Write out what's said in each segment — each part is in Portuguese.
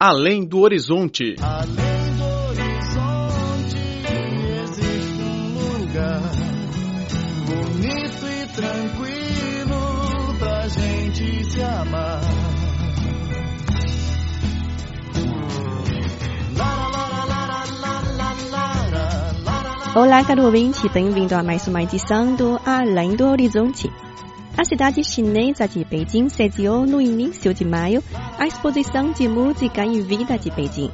Além do Horizonte. Além do horizonte existe um lugar bonito e tranquilo pra gente se amar. Olá, caro ouvinte, bem-vindo a mais uma edição do Além do Horizonte. A cidade chinesa de Beijing sediou no início de maio a exposição de música em vida de Beijing.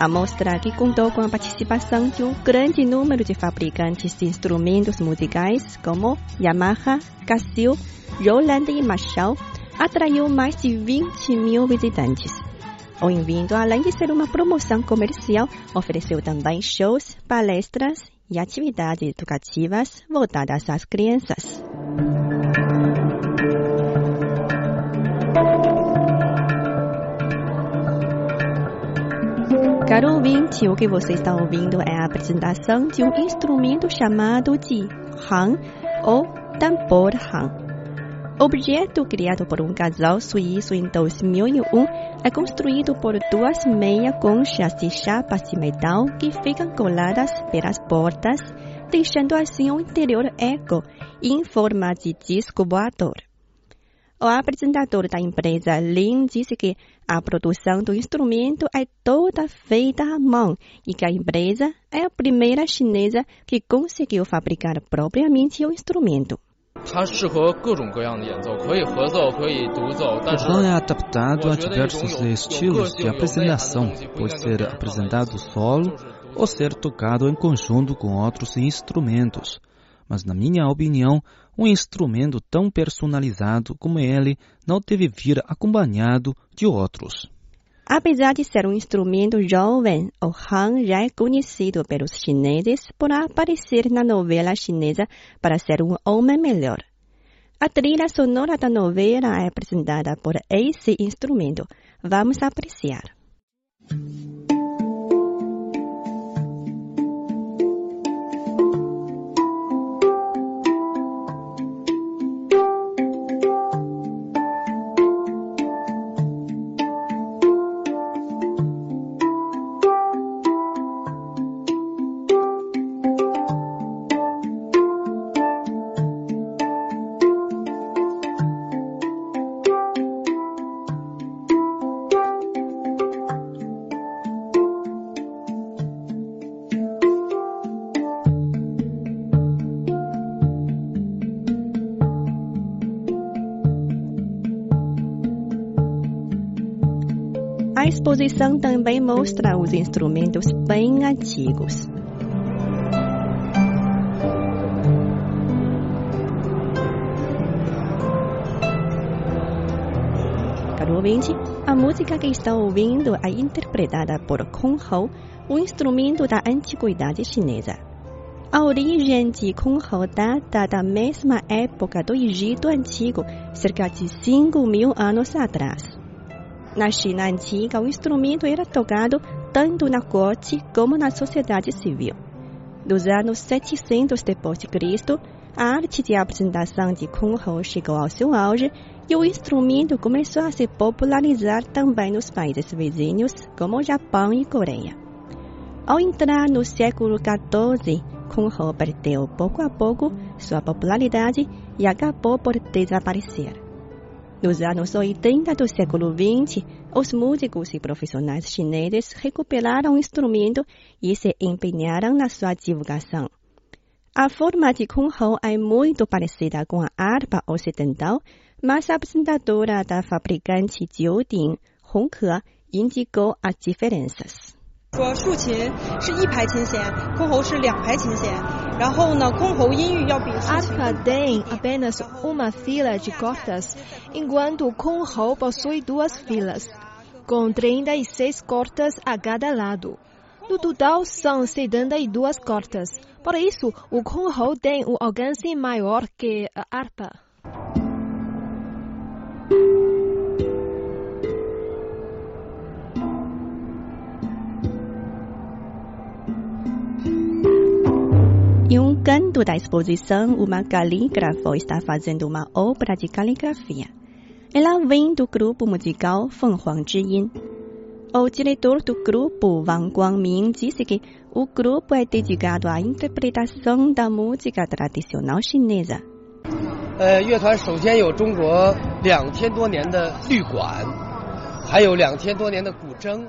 A mostra que contou com a participação de um grande número de fabricantes de instrumentos musicais como Yamaha, Casio, Roland e Marshall atraiu mais de 20 mil visitantes. O evento, além de ser uma promoção comercial, ofereceu também shows, palestras e atividades educativas voltadas às crianças. Caro ouvinte, o que você está ouvindo é a apresentação de um instrumento chamado de Han ou tambor Han. Objeto criado por um casal suíço em 2001 é construído por duas meia conchas de chapas de metal que ficam coladas pelas portas, deixando assim o interior eco em forma de disco voador. O apresentador da empresa Lin disse que a produção do instrumento é toda feita à mão e que a empresa é a primeira chinesa que conseguiu fabricar propriamente o instrumento. O é adaptado a diversos estilos de apresentação, pode ser apresentado solo ou ser tocado em conjunto com outros instrumentos. Mas, na minha opinião, um instrumento tão personalizado como ele não deve vir acompanhado de outros. Apesar de ser um instrumento jovem, o Han já é conhecido pelos chineses por aparecer na novela chinesa para ser um homem melhor. A trilha sonora da novela é apresentada por esse instrumento. Vamos apreciar. A exposição também mostra os instrumentos bem antigos. Caro ouvinte, a música que está ouvindo é interpretada por Kong Hou, o instrumento da antiguidade chinesa. A origem de Kong Hou data da mesma época do Egito Antigo, cerca de 5 mil anos atrás. Na China antiga, o instrumento era tocado tanto na corte como na sociedade civil. Dos anos 700 depois de Cristo, a arte de apresentação de Kung Ho chegou ao seu auge e o instrumento começou a se popularizar também nos países vizinhos, como Japão e Coreia. Ao entrar no século XIV, Kung Ho perdeu pouco a pouco sua popularidade e acabou por desaparecer. Nos anos 80 do século XX, os músicos e profissionais chineses recuperaram o instrumento e se empenharam na sua divulgação. A forma de Kung Ho é muito parecida com a harpa ocidental, mas a apresentadora da fabricante Jiuding, Hong He, indicou as diferenças. 说竖琴是一排琴弦，箜篌是两排琴弦。 a Arcaden apenas uma fila de cordas, enquanto Konghou possui duas filas, com 36 cordas a cada lado. No total, são 72 cordas. Por isso, o Konghou tem um alcance maior que a harpa. um canto da exposição, uma calígrafa está fazendo uma obra de caligrafia. Ela vem do grupo musical Feng Huang Zhiyin. O diretor do grupo, Wang Guangming, disse que o grupo é dedicado à interpretação da música tradicional chinesa. 呃，乐团首先有中国两千多年的律管，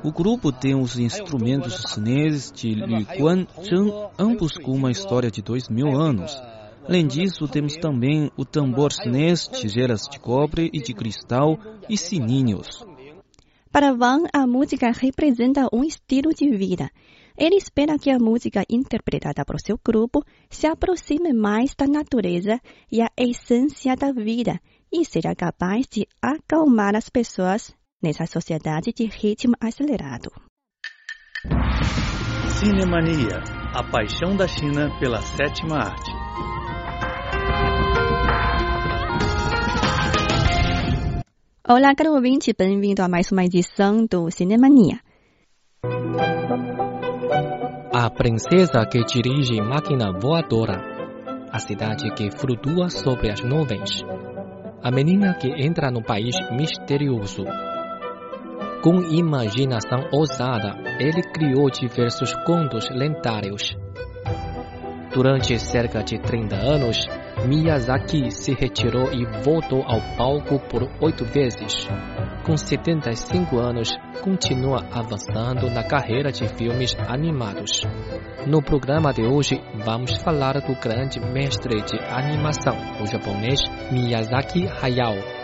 O grupo tem os instrumentos chineses de Liu Guan Zheng, ambos com uma história de dois mil anos. Além disso, temos também o tambor chinês, tigelas de cobre e de cristal e sininhos. Para Wang, a música representa um estilo de vida. Ele espera que a música interpretada por seu grupo se aproxime mais da natureza e a essência da vida e seja capaz de acalmar as pessoas nessa sociedade de ritmo acelerado. Cinemania, a paixão da China pela sétima arte. Olá, caro ouvinte, bem-vindo a mais uma edição do Cinemania. A princesa que dirige máquina voadora. A cidade que flutua sobre as nuvens. A menina que entra no país misterioso. Com imaginação ousada, ele criou diversos contos lendários. Durante cerca de 30 anos, Miyazaki se retirou e voltou ao palco por oito vezes. Com 75 anos, continua avançando na carreira de filmes animados. No programa de hoje, vamos falar do grande mestre de animação, o japonês Miyazaki Hayao.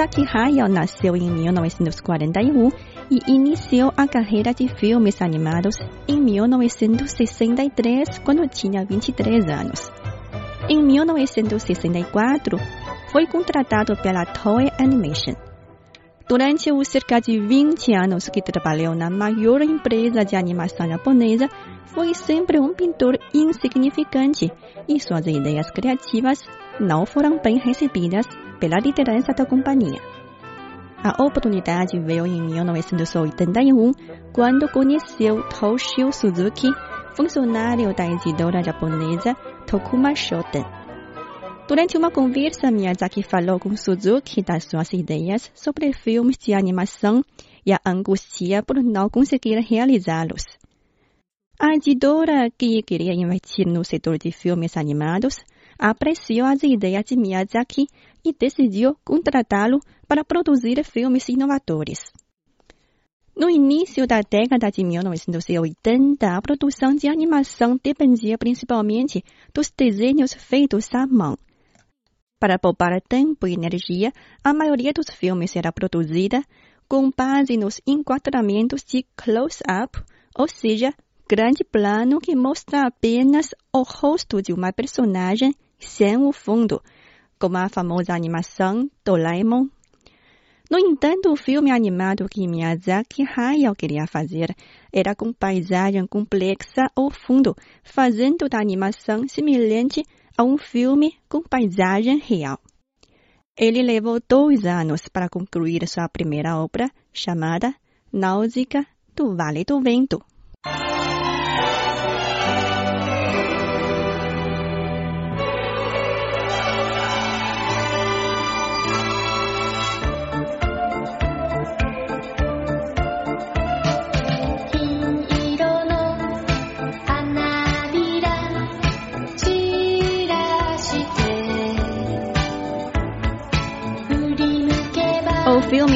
Miyazaki Hayao nasceu em 1941 e iniciou a carreira de filmes animados em 1963, quando tinha 23 anos. Em 1964, foi contratado pela Toei Animation. Durante os cerca de 20 anos que trabalhou na maior empresa de animação japonesa, foi sempre um pintor insignificante e suas ideias criativas não foram bem recebidas pela liderança da companhia. A oportunidade veio em 1981, quando conheceu Toshio Suzuki, funcionário da editora japonesa Tokuma Shoten. Durante uma conversa, Miyazaki falou com Suzuki das suas ideias sobre filmes de animação e a angústia por não conseguir realizá-los. A editora, que queria investir no setor de filmes animados, apreciou as ideias de Miyazaki e decidiu contratá-lo para produzir filmes inovadores. No início da década de 1980, a produção de animação dependia principalmente dos desenhos feitos à mão. Para poupar tempo e energia, a maioria dos filmes era produzida com base nos enquadramentos de close-up, ou seja, grande plano que mostra apenas o rosto de uma personagem sem o fundo, como a famosa animação Doraemon. No entanto, o filme animado que Miyazaki Hayao queria fazer era com paisagem complexa ao fundo, fazendo da animação semelhante a um filme com paisagem real. Ele levou dois anos para concluir sua primeira obra, chamada Náusea do Vale do Vento.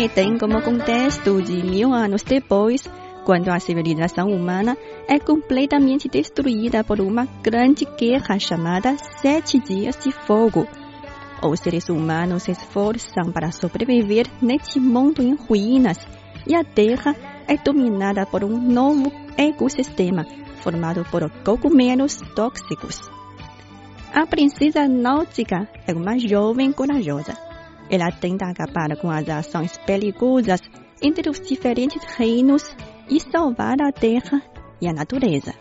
Filme tem como contexto de mil anos depois, quando a civilização humana é completamente destruída por uma grande guerra chamada Sete Dias de Fogo. Os seres humanos se esforçam para sobreviver neste mundo em ruínas e a Terra é dominada por um novo ecossistema formado por cogumelos tóxicos. A princesa Náutica é uma jovem corajosa. Ela tenta acabar com as ações perigosas entre os diferentes reinos e salvar a terra e a natureza.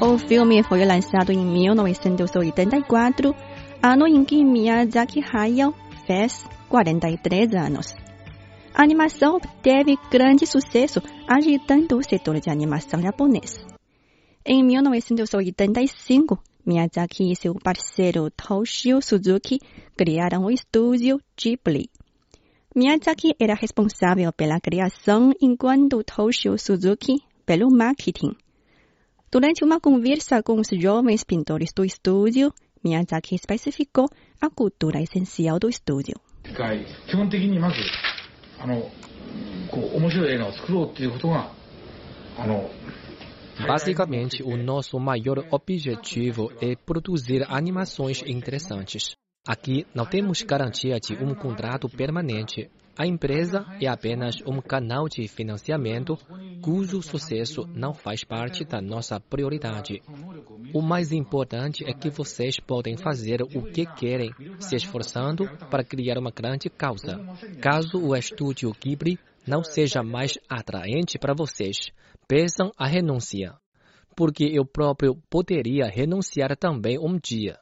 O filme foi lançado em 1984, ano em que Miyazaki Hayao fez 43 anos. A animação teve grande sucesso, agitando o setor de animação japonês. Em 1985, Miyazaki e seu parceiro Toshio Suzuki criaram o estúdio Ghibli. Miyazaki era responsável pela criação, enquanto Toshio Suzuki pelo marketing. Durante uma conversa com os jovens pintores do estúdio, Miyazaki especificou a cultura essencial do estúdio. 基本的にまずあのこう面白い映画を作ろうっていうことがあの Basicamente, o nosso maior objetivo é produzir animações interessantes. Aqui não temos garantia de um contrato permanente. a empresa é apenas um canal de financiamento cujo sucesso não faz parte da nossa prioridade. O mais importante é que vocês podem fazer o que querem, se esforçando para criar uma grande causa. Caso o estúdio Ghibli não seja mais atraente para vocês, peçam a renúncia, porque eu próprio poderia renunciar também um dia.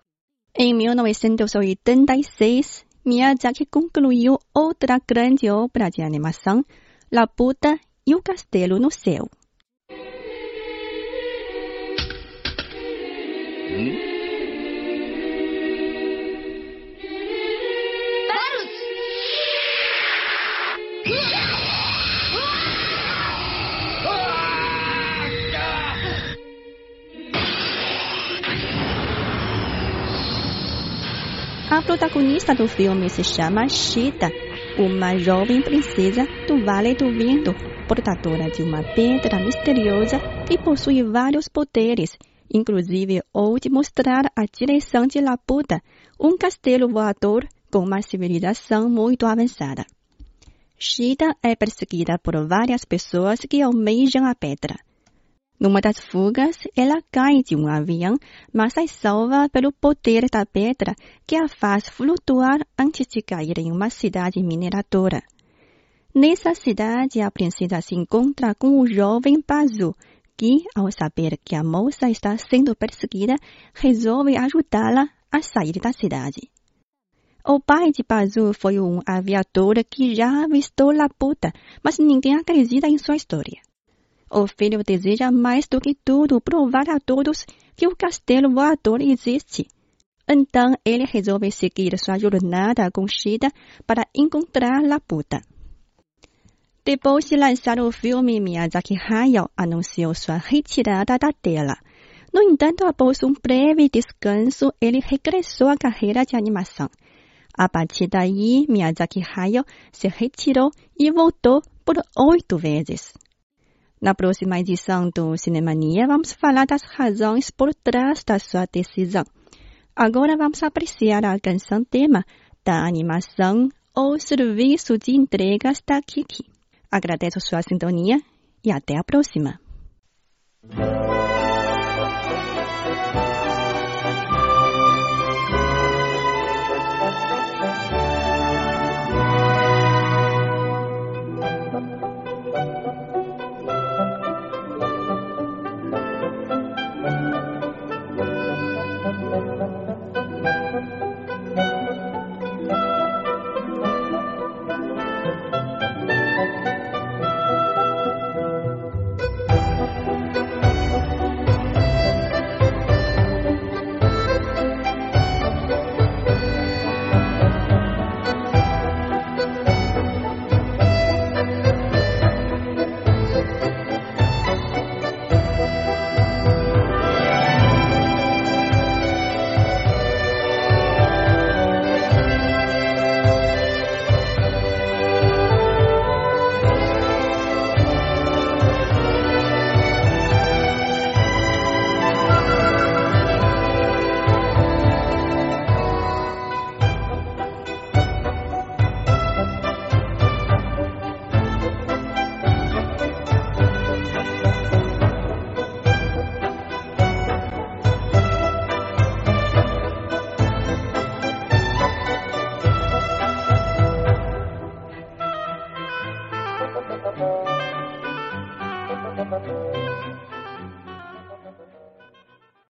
Em 1986, Miyazaki concluiu outra grande obra de animação, Laputa e o Castelo no Céu. A protagonista do filme se chama Shita, uma jovem princesa do Vale do Vento, portadora de uma pedra misteriosa que possui vários poderes, inclusive o de mostrar a direção de Laputa, um castelo voador com uma civilização muito avançada. Shita é perseguida por várias pessoas que almejam a pedra. Numa das fugas, ela cai de um avião, mas é salva pelo poder da pedra que a faz flutuar antes de cair em uma cidade mineradora. Nessa cidade, a princesa se encontra com o jovem Pazu, que, ao saber que a moça está sendo perseguida, resolve ajudá-la a sair da cidade. O pai de Pazu foi um aviador que já avistou Laputa, mas ninguém acredita em sua história. O filho deseja mais do que tudo provar a todos que o castelo voador existe. Então ele resolve seguir sua jornada com Shida para encontrar Laputa. Depois de lançar o filme, Miyazaki Hayao anunciou sua retirada da tela. No entanto, após um breve descanso, ele regressou à carreira de animação. A partir daí, Miyazaki Hayao se retirou e voltou por oito vezes. Na próxima edição do Cinemania, vamos falar das razões por trás da sua decisão. Agora vamos apreciar a canção tema da animação ou serviço de entregas da Kiki. Agradeço sua sintonia e até a próxima.